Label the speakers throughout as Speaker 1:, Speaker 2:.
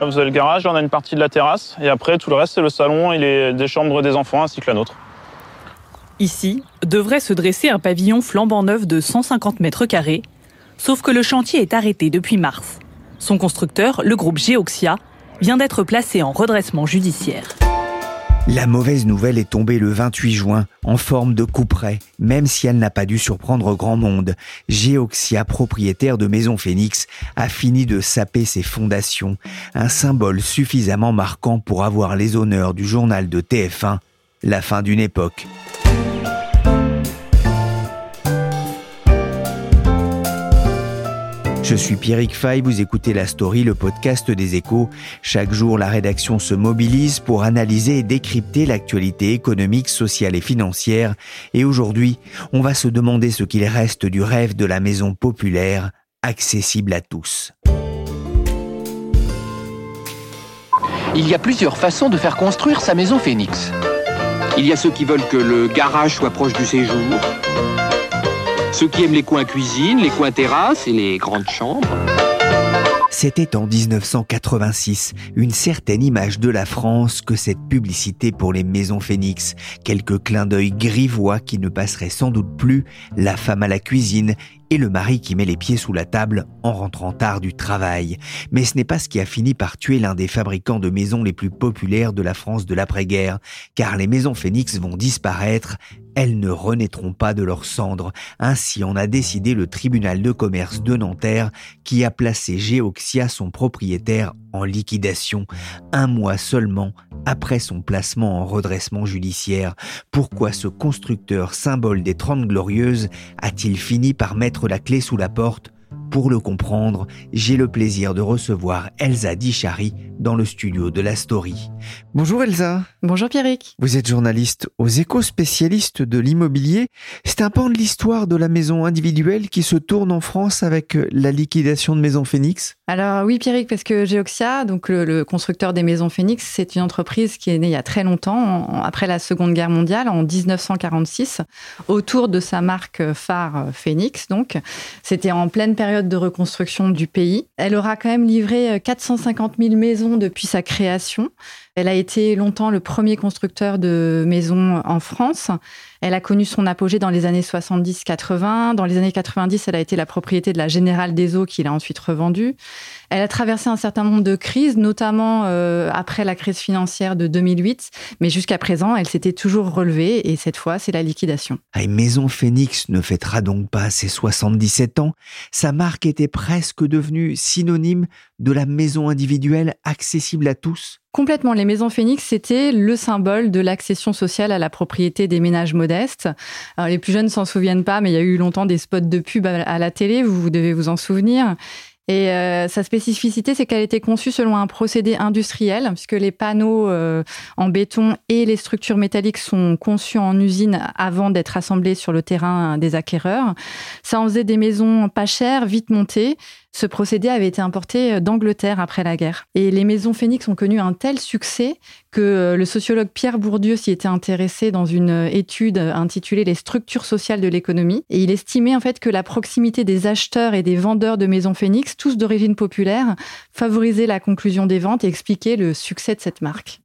Speaker 1: Vous avez le garage, on a une partie de la terrasse, et après tout le reste c'est le salon et les, chambres des enfants ainsi que la nôtre.
Speaker 2: Ici devrait se dresser un pavillon flambant neuf de 150 mètres carrés, sauf que le chantier est arrêté depuis mars. Son constructeur, le groupe Geoxia, vient d'être placé en redressement judiciaire.
Speaker 3: La mauvaise nouvelle est tombée le 28 juin, en forme de couperet, même si elle n'a pas dû surprendre grand monde. Geoxia, propriétaire de Maison Phoenix, a fini de saper ses fondations, un symbole suffisamment marquant pour avoir les honneurs du journal de TF1, la fin d'une époque. Je suis Pierrick Fay, vous écoutez La Story, le podcast des échos. Chaque jour, la rédaction se mobilise pour analyser et décrypter l'actualité économique, sociale et financière. Et aujourd'hui, on va se demander ce qu'il reste du rêve de la maison populaire, accessible à tous.
Speaker 4: Il y a plusieurs façons de faire construire sa maison Phoenix. Il y a ceux qui veulent que le garage soit proche du séjour, ceux qui aiment les coins cuisine, les coins terrasse et les grandes chambres.
Speaker 3: C'était en 1986, une certaine image de la France que cette publicité pour les maisons Phoenix, quelques clins d'œil grivois qui ne passeraient sans doute plus, la femme à la cuisine et le mari qui met les pieds sous la table en rentrant tard du travail. Mais ce n'est pas ce qui a fini par tuer l'un des fabricants de maisons les plus populaires de la France de l'après-guerre, car les maisons Phoenix vont disparaître, elles ne renaîtront pas de leurs cendres. Ainsi en a décidé le tribunal de commerce de Nanterre qui a placé Geoxia, son propriétaire, en liquidation, un mois seulement après son placement en redressement judiciaire. Pourquoi ce constructeur, symbole des Trente Glorieuses, a-t-il fini par mettre la clé sous la porte pour le comprendre, j'ai le plaisir de recevoir Elsa Dichary dans le studio de la Story. Bonjour Elsa.
Speaker 5: Bonjour Pierrick.
Speaker 3: Vous êtes journaliste aux échos spécialistes de l'immobilier. C'est un pan de l'histoire de la maison individuelle qui se tourne en France avec la liquidation de Maison Phoenix
Speaker 5: Alors oui Pierrick, parce que Geoxia, donc le, constructeur des maisons Phoenix, c'est une entreprise qui est née il y a très longtemps, après la Seconde Guerre mondiale, en 1946, autour de sa marque phare Phoenix. Donc c'était en pleine période de reconstruction du pays. Elle aura quand même livré 450 euh, 000 maisons depuis sa création. Elle a été longtemps le premier constructeur de maisons en France. Elle a connu son apogée dans les années 70-80. Dans les années 90, elle a été la propriété de la Générale des Eaux qu'il a ensuite revendue. Elle a traversé un certain nombre de crises, notamment euh, après la crise financière de 2008. Mais jusqu'à présent, elle s'était toujours relevée et cette fois, c'est la liquidation.
Speaker 3: Ah, Maison Phoenix ne fêtera donc pas ses 77 ans. Sa marque était presque devenue synonyme de la maison individuelle accessible à tous
Speaker 5: Complètement. Les maisons Phoenix, c'était le symbole de l'accession sociale à la propriété des ménages modestes. Alors, les plus jeunes s'en souviennent pas, mais il y a eu longtemps des spots de pub à la télé, vous, devez vous en souvenir. Et euh, sa spécificité, c'est qu'elle été conçue selon un procédé industriel, puisque les panneaux euh, en béton et les structures métalliques sont conçus en usine avant d'être assemblés sur le terrain des acquéreurs. Ça en faisait des maisons pas chères, vite montées, ce procédé avait été importé euh, d'Angleterre après la guerre. Et les maisons Phoenix ont connu un tel succès que euh, le sociologue Pierre Bourdieu s'y était intéressé dans une euh, étude intitulée Les structures sociales de l'économie. Et il estimait en fait que la proximité des acheteurs et des vendeurs de maisons Phoenix, tous d'origine populaire, favorisait la conclusion des ventes et expliquait le succès de cette marque.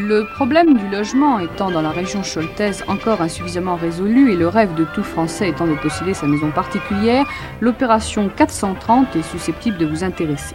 Speaker 6: Le problème du logement étant dans la région choltaise encore insuffisamment résolu et le rêve de tout Français étant de posséder sa maison particulière, l'opération 430 est susceptible de vous intéresser.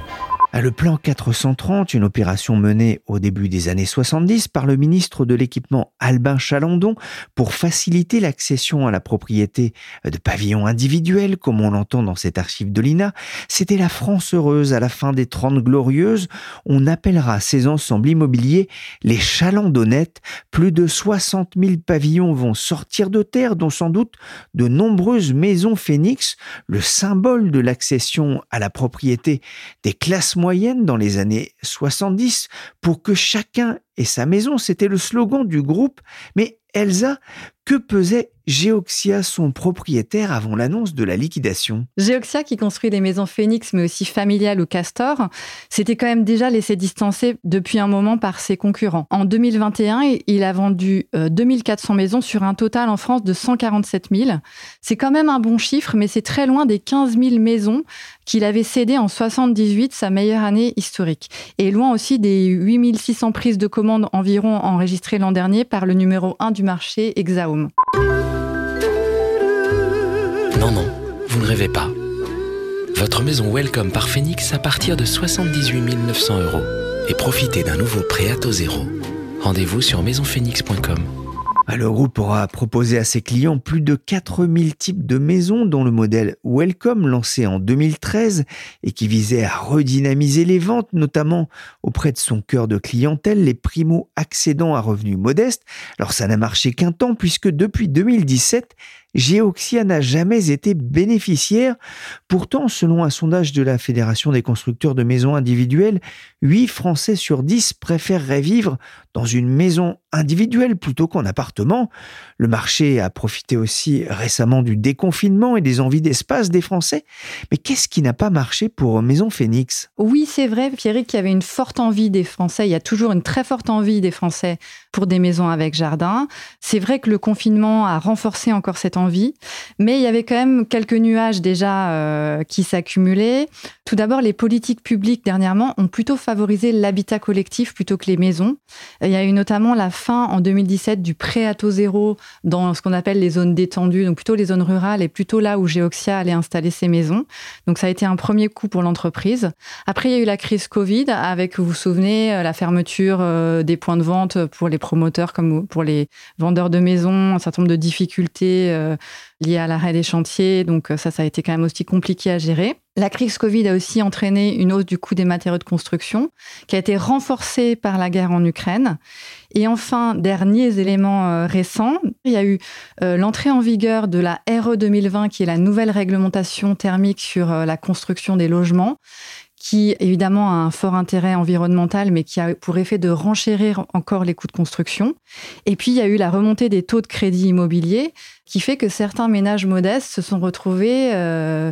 Speaker 3: Le plan 430, une opération menée au début des années 70 par le ministre de l'équipement Albin Chalandon pour faciliter l'accession à la propriété de pavillons individuels, comme on l'entend dans cet archive de l'INA, c'était la France heureuse à la fin des Trente Glorieuses. On appellera ces ensembles immobiliers les chalandonnettes. Plus de 60 000 pavillons vont sortir de terre, dont sans doute de nombreuses maisons phénix, le symbole de l'accession à la propriété des classes moyenne dans les années 70 pour que chacun ait sa maison. C'était le slogan du groupe. Mais Elsa, que pesait Geoxia, son propriétaire, avant l'annonce de la liquidation?
Speaker 5: Geoxia, qui construit des maisons Phoenix, mais aussi familiales ou Castor, s'était quand même déjà laissé distancer depuis un moment par ses concurrents. En 2021, il a vendu 2400 euh, maisons sur un total en France de 147 000. C'est quand même un bon chiffre, mais c'est très loin des 15 000 maisons qu'il avait cédées en 78, sa meilleure année historique. Et loin aussi des 8600 prises de commandes environ enregistrées l'an dernier par le numéro 1 du marché,
Speaker 7: Non, non, vous ne rêvez pas. Votre maison Welcome par Phoenix à partir de 78 900 euros. Et profitez d'un nouveau prêt à taux zéro. Rendez-vous sur maisonphoenix.com.
Speaker 3: Ah, le groupe aura proposé à ses clients plus de 4000 types de maisons, dont le modèle Welcome, lancé en 2013 et qui visait à redynamiser les ventes, notamment auprès de son cœur de clientèle, les primo-accédants à revenus modestes. Alors ça n'a marché qu'un temps, puisque depuis 2017, Geoxia n'a jamais été bénéficiaire. Pourtant, selon un sondage de la Fédération des constructeurs de maisons individuelles, 8 Français sur 10 préféreraient vivre dans une maison individuelle plutôt qu'en appartement. Le marché a profité aussi récemment du déconfinement et des envies d'espace des Français. Mais qu'est-ce qui n'a pas marché pour Maison Phoenix?
Speaker 5: Oui, c'est vrai, Pierrick, qu'il y avait une forte envie des Français. Il y a toujours une très forte envie des Français pour des maisons avec jardin. C'est vrai que le confinement a renforcé encore cette envie, mais il y avait quand même quelques nuages déjà euh, qui s'accumulaient. Tout d'abord, les politiques publiques dernièrement ont plutôt favorisé l'habitat collectif plutôt que les maisons. Il y a eu notamment la fin en 2017 du prêt à taux zéro dans ce qu'on appelle les zones détendues, donc plutôt les zones rurales et plutôt là où Geoxia allait installer ses maisons. Donc ça a été un premier coup pour l'entreprise. Après, il y a eu la crise Covid avec, vous vous souvenez, euh, la fermeture euh, des points de vente pour les promoteurs comme pour les vendeurs de maisons, un certain nombre de difficultés euh, liées à l'arrêt des chantiers. Donc ça, ça a été quand même aussi compliqué à gérer. La crise Covid a aussi entraîné une hausse du coût des matériaux de construction qui a été renforcée par la guerre en Ukraine. Et enfin, derniers éléments euh, récents, il y a eu euh, l'entrée en vigueur de la RE 2020 qui est la nouvelle réglementation thermique sur euh, la construction des logements qui évidemment a un fort intérêt environnemental, mais qui a pour effet de renchérir encore les coûts de construction. Et puis, il y a eu la remontée des taux de crédit immobilier, qui fait que certains ménages modestes se sont retrouvés euh,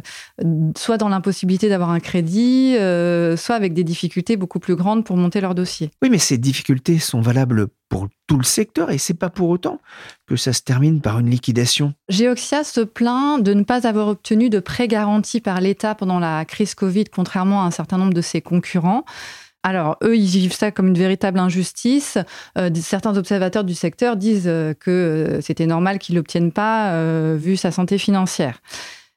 Speaker 5: soit dans l'impossibilité d'avoir un crédit, euh, soit avec des difficultés beaucoup plus grandes pour monter leur dossier.
Speaker 3: Oui, mais ces difficultés sont valables pour tout le secteur et c'est pas pour autant que ça se termine par une liquidation.
Speaker 5: Geoxia se plaint de ne pas avoir obtenu de prêts garantis par l'État pendant la crise Covid, contrairement à un certain nombre de ses concurrents. Alors, eux, ils vivent ça comme une véritable injustice. Euh, certains observateurs du secteur disent euh, que euh, c'était normal qu'ils l'obtiennent pas, vu sa santé financière.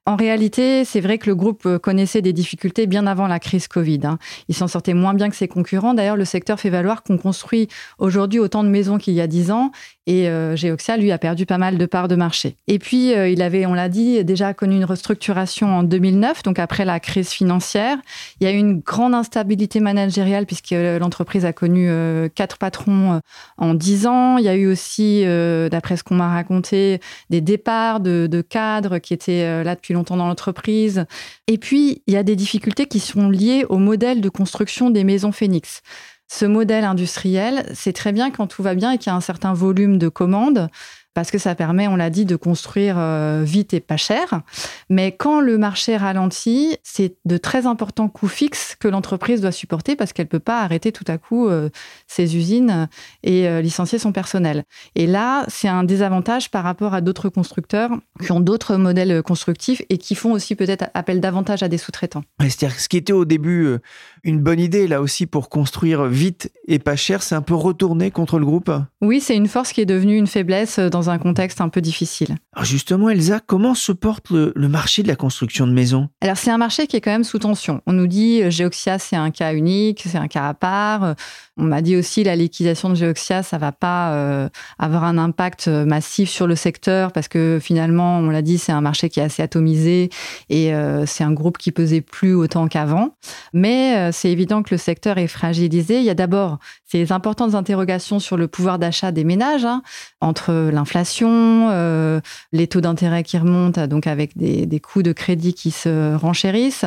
Speaker 5: En réalité, c'est vrai que le groupe connaissait des difficultés bien avant la crise Covid. Hein. Il s'en sortait moins bien que ses concurrents. D'ailleurs, le secteur fait valoir qu'on construit aujourd'hui autant de maisons qu'il y a dix ans et euh, Geoxia, lui, a perdu pas mal de parts de marché. Et puis, euh, il avait, on l'a dit, déjà connu une restructuration en 2009, donc après la crise financière. Il y a eu une grande instabilité managériale puisque euh, l'entreprise a connu quatre patrons en dix ans. Il y a eu aussi, d'après ce qu'on m'a raconté, des départs de, de cadres qui étaient là depuis longtemps dans l'entreprise. Et puis, il y a des difficultés qui sont liées au modèle de construction des maisons Phoenix. Ce modèle industriel, c'est très bien quand tout va bien et qu'il y a un certain volume de commandes parce que ça permet, on l'a dit, de construire euh, vite et pas cher. Mais quand le marché ralentit, c'est de très importants coûts fixes que l'entreprise doit supporter parce qu'elle ne peut pas arrêter tout à coup euh, ses usines et euh, licencier son personnel. Et là, c'est un désavantage par rapport à d'autres constructeurs qui ont d'autres modèles constructifs et qui font aussi peut-être appel davantage à des sous-traitants.
Speaker 3: C'est-à-dire ce qui était au début une bonne idée, là aussi, pour construire vite et pas cher, c'est un peu retourné contre le groupe?
Speaker 5: Oui, c'est une force qui est devenue une faiblesse dans dans un contexte un peu difficile.
Speaker 3: Alors justement, Elsa, comment se porte le, marché de la construction de maisons
Speaker 5: Alors c'est un marché qui est quand même sous tension. On nous dit Geoxia, c'est un cas unique, c'est un cas à part. On m'a dit aussi la liquidation de Geoxia, ça va pas avoir un impact massif sur le secteur parce que finalement, on l'a dit, c'est un marché qui est assez atomisé et c'est un groupe qui pesait plus autant qu'avant. Mais c'est évident que le secteur est fragilisé. Il y a d'abord ces importantes interrogations sur le pouvoir d'achat des ménages, hein, entre l'inflation, euh, les taux d'intérêt qui remontent, donc avec des, des, coûts de crédit qui se renchérissent.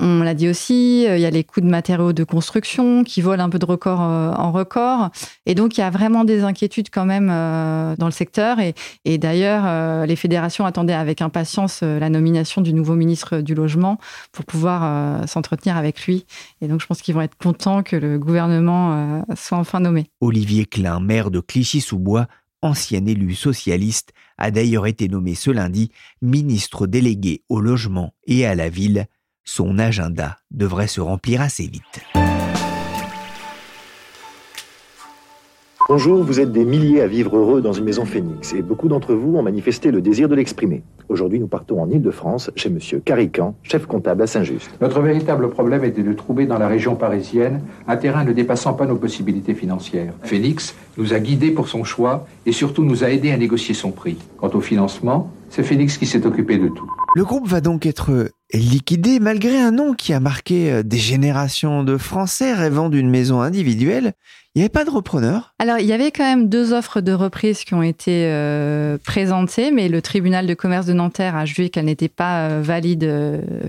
Speaker 5: On l'a dit aussi, euh, il y a les coûts de matériaux de construction qui volent un peu de record euh, en record. Et donc, il y a vraiment des inquiétudes quand même dans le secteur. Et, d'ailleurs, les fédérations attendaient avec impatience la nomination du nouveau ministre du Logement pour pouvoir s'entretenir avec lui. Et donc, je pense qu'ils vont être contents que le gouvernement soit enfin nommé.
Speaker 3: Olivier Klein, maire de Clichy-sous-Bois, ancien élu socialiste, a d'ailleurs été nommé ce lundi ministre délégué au logement et à la ville. Son agenda devrait se remplir assez vite.
Speaker 8: Bonjour, vous êtes des milliers à vivre heureux dans une maison Phoenix et beaucoup d'entre vous ont manifesté le désir de l'exprimer. Aujourd'hui, nous partons en Ile-de-France chez Monsieur Carican, chef comptable à Saint-Just.
Speaker 9: Notre véritable problème était de trouver dans la région parisienne un terrain ne dépassant pas nos possibilités financières. Phoenix nous a guidés pour son choix et surtout nous a aidés à négocier son prix. Quant au financement, c'est Phoenix qui s'est occupé de tout.
Speaker 3: Le groupe va donc être liquidé malgré un nom qui a marqué euh, des générations de Français rêvant d'une maison individuelle. Il n'y avait pas de repreneur?
Speaker 5: Alors, il y avait quand même deux offres de reprise qui ont été euh, présentées, mais le tribunal de commerce de Nanterre a jugé qu'elles n'étaient pas euh, valides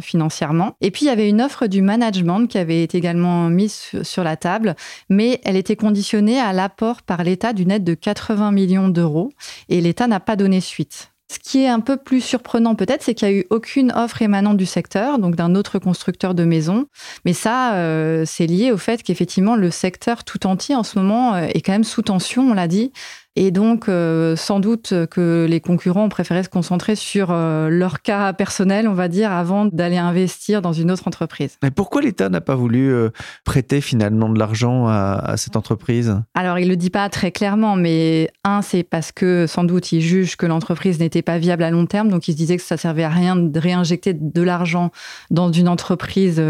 Speaker 5: financièrement. Et puis, il y avait une offre du management qui avait été également mise sur la table, mais elle était conditionnée à l'apport par l'État d'une aide de 80 millions d'euros, et l'État n'a pas donné suite. Ce qui est un peu plus surprenant peut-être, c'est qu'il n'y a eu aucune offre émanant du secteur, donc d'un autre constructeur de maisons. Mais ça, euh, c'est lié au fait qu'effectivement, le secteur tout entier en ce moment euh, est quand même sous tension, on l'a dit. Et donc, euh, sans doute que les concurrents ont préféré se concentrer sur euh, leur cas personnel, on va dire, avant d'aller investir dans une autre entreprise.
Speaker 3: Mais pourquoi l'État n'a pas voulu euh, prêter finalement de l'argent à, cette entreprise?
Speaker 5: Alors, il ne le dit pas très clairement, mais un, c'est parce que sans doute il juge que l'entreprise n'était pas viable à long terme, donc il se disait que ça servait à rien de réinjecter de l'argent dans une entreprise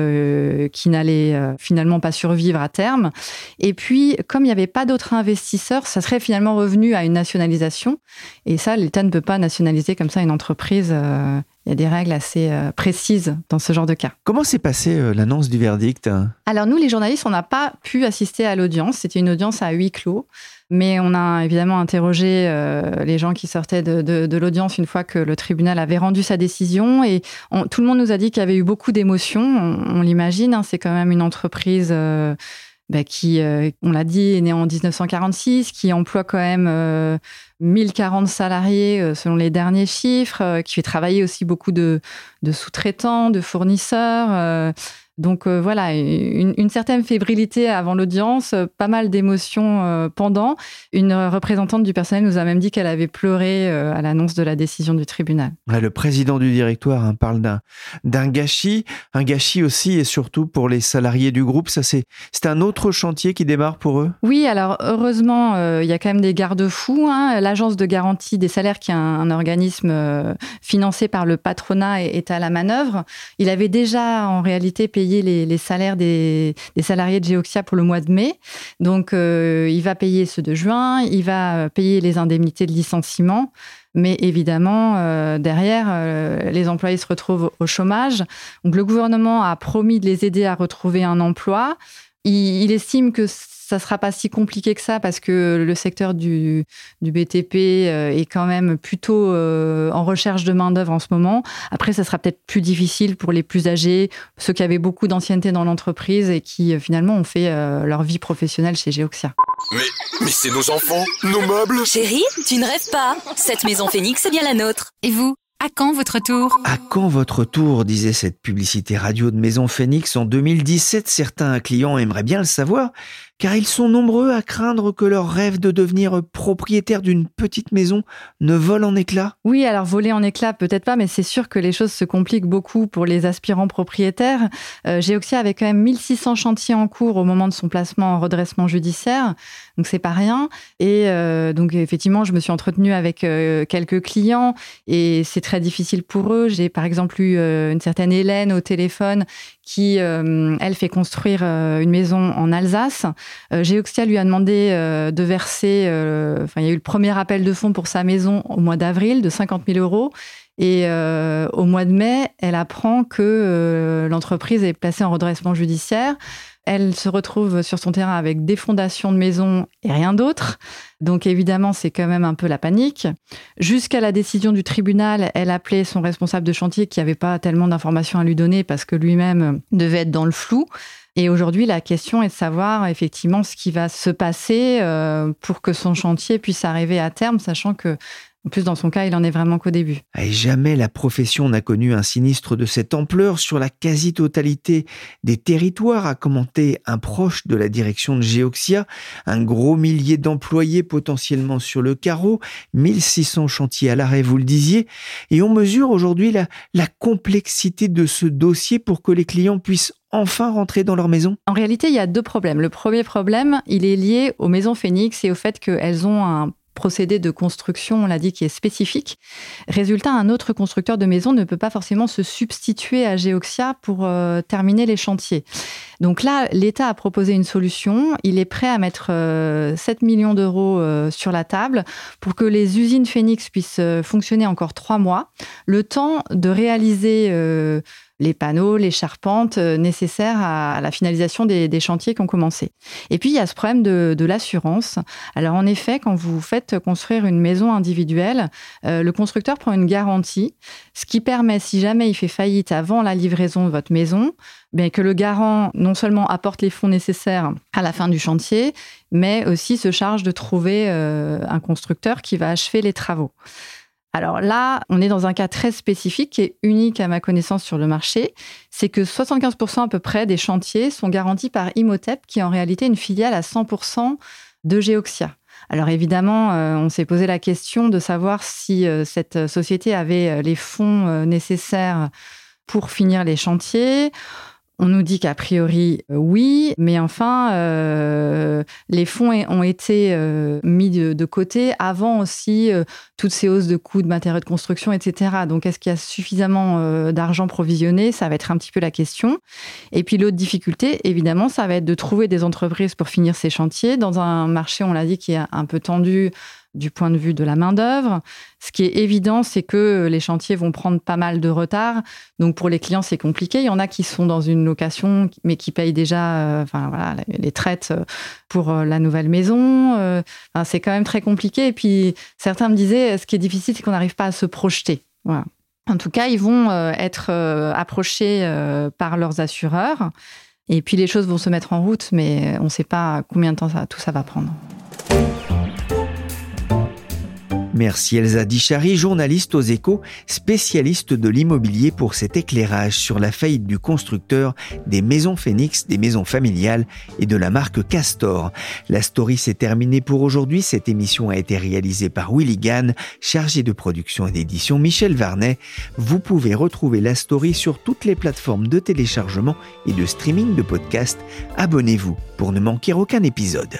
Speaker 5: qui n'allait finalement pas survivre à terme. Et puis, comme il n'y avait pas d'autres investisseurs, ça serait finalement revenu à une nationalisation. Et ça, l'État ne peut pas nationaliser comme ça une entreprise. Euh, il y a des règles assez euh, précises dans ce genre de cas.
Speaker 3: Comment s'est passée euh, l'annonce du verdict?
Speaker 5: Alors nous, les journalistes, on n'a pas pu assister à l'audience. C'était une audience à huis clos. Mais on a évidemment interrogé les gens qui sortaient de, l'audience une fois que le tribunal avait rendu sa décision. Et tout le monde nous a dit qu'il y avait eu beaucoup d'émotions. On, l'imagine, hein, c'est quand même une entreprise bah, qui, euh, on l'a dit, est né en 1946, qui emploie quand même 1040 euh, salariés euh, selon les derniers chiffres, qui fait travailler aussi beaucoup de, de sous-traitants, de fournisseurs. Donc euh, voilà, une, certaine fébrilité avant l'audience, euh, pas mal d'émotions euh, pendant. Une représentante du personnel nous a même dit qu'elle avait pleuré à l'annonce de la décision du tribunal.
Speaker 3: le président du directoire hein, parle d'un gâchis, un gâchis aussi et surtout pour les salariés du groupe. Ça c'est un autre chantier qui démarre pour eux?
Speaker 5: Oui, alors heureusement, il y a quand même des garde-fous. Hein. L'agence de garantie des salaires, qui est un, organisme financé par le patronat, est, est à la manœuvre. Il avait déjà en réalité payé les, salaires des, salariés de Geoxia pour le mois de mai. Donc, euh, il va payer ceux de juin, il va payer les indemnités de licenciement. Mais évidemment, euh, derrière, euh, les employés se retrouvent au chômage. Donc, le gouvernement a promis de les aider à retrouver un emploi. Il estime que ça sera pas si compliqué que ça parce que le secteur du, BTP euh, est quand même plutôt euh, en recherche de main-d'œuvre en ce moment. Après, ça sera peut-être plus difficile pour les plus âgés, ceux qui avaient beaucoup d'ancienneté dans l'entreprise et qui euh, finalement ont fait leur vie professionnelle chez Geoxia.
Speaker 10: Mais, mais c'est nos enfants, nos meubles
Speaker 11: Chérie, tu ne rêves pas Cette maison Phoenix, c'est bien la nôtre.
Speaker 12: Et vous? À quand votre tour?
Speaker 3: À quand votre tour? disait cette publicité radio de Maison Phoenix en 2017. Certains clients aimeraient bien le savoir, car ils sont nombreux à craindre que leur rêve de devenir propriétaire d'une petite maison ne vole en éclats
Speaker 5: Oui, alors voler en éclats, peut-être pas, mais c'est sûr que les choses se compliquent beaucoup pour les aspirants propriétaires. Euh, Geoxia avait quand même 1600 chantiers en cours au moment de son placement en redressement judiciaire, donc c'est pas rien. Et euh, donc effectivement, je me suis entretenue avec euh, quelques clients et c'est très difficile pour eux. J'ai par exemple eu euh, une certaine Hélène au téléphone qui, euh, elle, fait construire euh, une maison en Alsace. Euh, lui a demandé euh, de verser, euh, enfin, il y a eu le premier appel de fonds pour sa maison au mois d'avril de 50 000 euros. Et euh, au mois de mai, elle apprend que euh, l'entreprise est placée en redressement judiciaire. Elle se retrouve sur son terrain avec des fondations de maison et rien d'autre. Donc évidemment, c'est quand même un peu la panique. Jusqu'à la décision du tribunal, elle appelait son responsable de chantier qui n'avait pas tellement d'informations à lui donner parce que lui-même devait être dans le flou. Et aujourd'hui, la question est de savoir effectivement ce qui va se passer euh, pour que son chantier puisse arriver à terme, sachant que en plus, dans son cas, il en est vraiment qu'au début.
Speaker 3: Et jamais la profession n'a connu un sinistre de cette ampleur sur la quasi-totalité des territoires, a commenté un proche de la direction de Geoxia. Un gros millier d'employés potentiellement sur le carreau, 1600 chantiers à l'arrêt, vous le disiez. Et on mesure aujourd'hui la, la complexité de ce dossier pour que les clients puissent enfin rentrer dans leur maison
Speaker 5: En réalité, il y a deux problèmes. Le premier problème, il est lié aux maisons Phoenix et au fait qu'elles ont un procédé de construction, on l'a dit, qui est spécifique. Résultat, un autre constructeur de maisons ne peut pas forcément se substituer à Geoxia pour euh, terminer les chantiers. Donc là, l'État a proposé une solution. Il est prêt à mettre euh, 7 millions d'euros euh, sur la table pour que les usines Phoenix puissent euh, fonctionner encore trois mois, le temps de réaliser euh, les panneaux, les charpentes euh, nécessaires à la finalisation des, chantiers qui ont commencé. Et puis, il y a ce problème de, l'assurance. Alors, en effet, quand vous faites construire une maison individuelle, euh, le constructeur prend une garantie, ce qui permet, si jamais il fait faillite avant la livraison de votre maison, bien, que le garant non seulement apporte les fonds nécessaires à la fin du chantier, mais aussi se charge de trouver euh, un constructeur qui va achever les travaux. Alors là, on est dans un cas très spécifique qui est unique à ma connaissance sur le marché. C'est que 75% à peu près des chantiers sont garantis par Imhotep, qui est en réalité une filiale à 100% de Geoxia. Alors évidemment, euh, on s'est posé la question de savoir si euh, cette société avait les fonds nécessaires pour finir les chantiers. On nous dit qu'a priori euh, oui, mais enfin, euh, les fonds ont été euh, mis de, côté avant aussi euh, toutes ces hausses de coûts de matériaux de construction, etc. Donc, est-ce qu'il y a suffisamment d'argent provisionné? Ça va être un petit peu la question. Et puis, l'autre difficulté, évidemment, ça va être de trouver des entreprises pour finir ces chantiers dans un marché, on l'a dit, qui est un peu tendu du point de vue de la main-d'œuvre. Ce qui est évident, c'est que les chantiers vont prendre pas mal de retard. Donc, pour les clients, c'est compliqué. Il y en a qui sont dans une location, mais qui payent déjà euh, enfin, voilà, les traites pour euh, la nouvelle maison. Euh, c'est quand même très compliqué. Et puis, certains me disaient, ce qui est difficile, c'est qu'on n'arrive pas à se projeter. En tout cas, ils vont être approchés par leurs assureurs. Et puis, les choses vont se mettre en route, mais on ne sait pas combien de temps tout ça va prendre.
Speaker 3: Merci Elsa Dichary, journaliste aux échos, spécialiste de l'immobilier pour cet éclairage sur la faillite du constructeur des maisons Phoenix, des maisons familiales et de la marque Castor. La story s'est terminée pour aujourd'hui. Cette émission a été réalisée par Willy Gann, chargé de production et d'édition Michel Varnet. Vous pouvez retrouver la story sur toutes les plateformes de téléchargement et de streaming de podcasts. Abonnez-vous pour ne manquer aucun épisode.